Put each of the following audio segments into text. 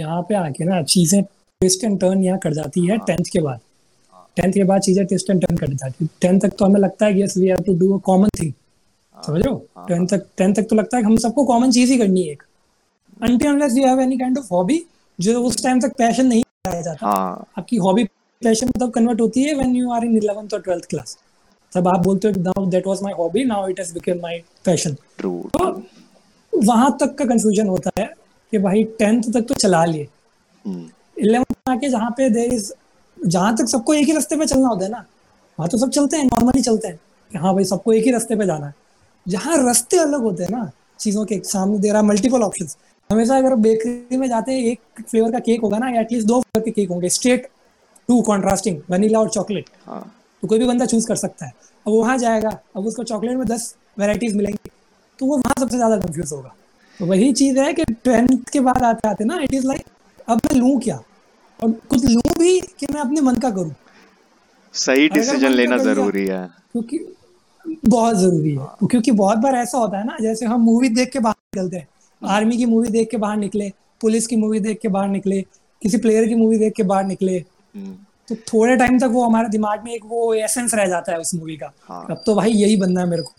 यहाँ पे आके ना चीज़ें ट्विस्ट एंड टर्न यहाँ कर जाती है टेंथ के बाद। टेंथ के बाद चीज़ें ट्विस्ट एंड टर्न कर जाती है। टेंथ तक तो हमें लगता है yes we have to do a common thing समझ रहे टेंथ तक टेंथ तक तो लगता है कि हम सबको कॉमन चीज़ ही करनी है एक। Unless you have any kind of hobby जो उस टाइम तक पैशन नहीं पाया जाता। हाँ। आपकी हॉबी पैशन तब कन्वर्ट होती है when you are in 11th और 12th क्लास तब आप बोलते हो now that was my hobby now it has become my passion true तो वहाँ तक का कंफ्यूजन होता है। कि भाई टेंथ तक तो चला लिए। इलेवेंथ में आके जहाँ पे देर इज़ जहाँ तक सबको एक ही रास्ते पे चलना होता है ना वहाँ तो सब चलते हैं नॉर्मली चलते हैं कि हाँ भाई सबको एक ही रास्ते पे जाना है। जहाँ रास्ते अलग होते हैं ना चीज़ों के सामने दे रहा मल्टीपल ऑप्शन हमेशा अगर बेकरी में जाते हैं एक फ्लेवर का केक होगा ना या एटलीस्ट दो फ्लेवर के केक होंगे स्ट्रेट टू कॉन्ट्रास्टिंग वनीला और चॉकलेट हाँ। तो कोई भी बंदा चूज़ कर सकता है। अब वहाँ जाएगा अब उसको चॉकलेट में दस वेराइटीज मिलेंगी तो वो वहाँ सबसे ज़्यादा कंफ्यूज होगा। वही चीज़ है कि टेंथ के बाद आते आते ना इट इज़ लाइक अब मैं लूँ क्या? और कुछ लूँ भी कि मैं अपने मन का करूँ? सही डिसीज़न लेना ज़रूरी है। क्योंकि बहुत ज़रूरी है। क्योंकि बहुत बार ऐसा होता है ना जैसे हम मूवी देख के बाहर निकलते हैं। आर्मी की मूवी देख के बाहर निकले पुलिस की मूवी देख के बाहर निकले किसी प्लेयर की मूवी देख के बाहर निकले। हम्म, तो थोड़े टाइम तक वो हमारे दिमाग में एक वो एसेंस रह जाता है उस मूवी का। हाँ। अब तो भाई यही बनना है मेरे को।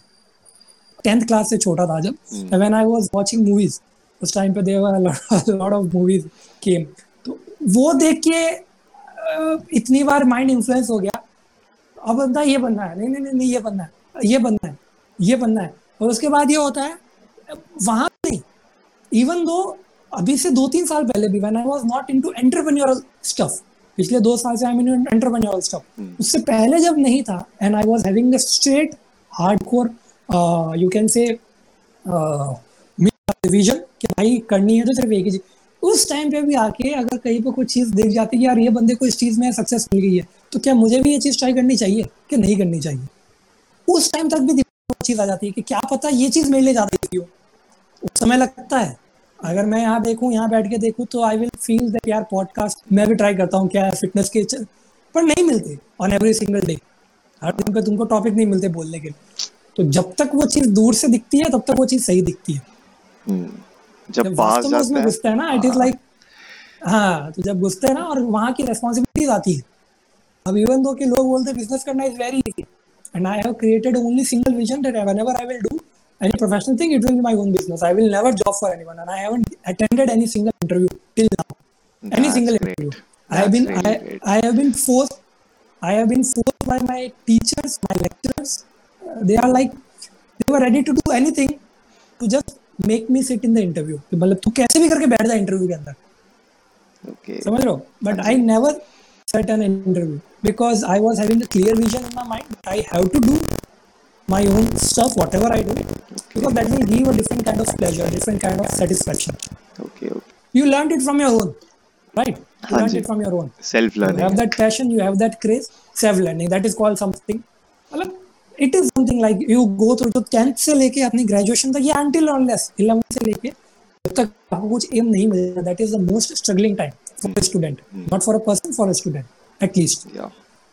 टेंथ क्लास से छोटा था जब when I was watching movies उस टाइम पे there lot of movies came तो वो देख के इतनी बार माइंड इन्फ्लुएंस हो गया। अब बनता ये बनना है नहीं नहीं नहीं ये बनना है ये बनना है ये बनना है। और उसके बाद ये होता है वहाँ नहीं। इवन दो अभी से दो तीन साल पहले भी when I was not into entrepreneurial stuff पिछले दो साल से I am in entrepreneurial stuff उससे पहले जब नहीं था and I was having the straight hardcore you can say vision कि भाई करनी है तो सिर्फ़ एक ही चीज़। उस टाइम पे भी आके अगर कहीं पे कुछ चीज़ देख जाती है यार ये बंदे को इस चीज़ में सक्सेस मिल गई है तो क्या मुझे भी ये चीज़ ट्राई करनी चाहिए कि नहीं करनी चाहिए? उस टाइम तक भी चीज़ आ जाती है कि क्या पता ये चीज़ मेरे लिए ज़्यादा हो। उस समय लगता है। अगर मैं यहाँ देखूँ, यहाँ बैठ के देखूँ तो आई विल फील दैट यार पॉडकास्ट मैं भी ट्राई करता हूँ, क्या फिटनेस के पर नहीं मिलते ऑन एवरी सिंगल डे हर दिन पे तुमको टॉपिक नहीं मिलते बोलने के लिए। तो जब तक वो चीज़ दूर से दिखती है तब तक वो चीज़ सही दिखती है हम्म, जब जब पास जाता उसमें है घुसते हैं ना इट इज़ लाइक हाँ तो जब घुसते हैं ना और वहाँ की रेस्पॉन्सिबिलिटीज आती है अब इवन दो कि लोग बोलते हैं बिज़नेस करना is very easy and I have created only single vision that whenever I will do any professional thing it will be my own business I will never job for anyone and I haven't attended any single interview till now any That's single great. interview I have That's been really I, great. I have been forced I have been forced by my teachers my lecturers uh, they are like they were ready to do anything to just make me sit in the interview कि मतलब तू कैसे भी करके बैठ जा interview के अंदर Okay. समझ रहे हो but I never set an interview because I was having a clear vision in my mind i have to do my own stuff whatever i do because that will give a different kind of pleasure different kind of satisfaction Okay, okay. you learned it from your own right you हाँ learned ji. it from your own Self you have learning. that passion you have that craze self learning that is called something It is something like you go through जो tenth से लेके अपनी graduation तक ये until और less eleventh से लेके जब तक आपको कुछ एम नहीं मिलता that is the most struggling time for a student not for a person for a student at least या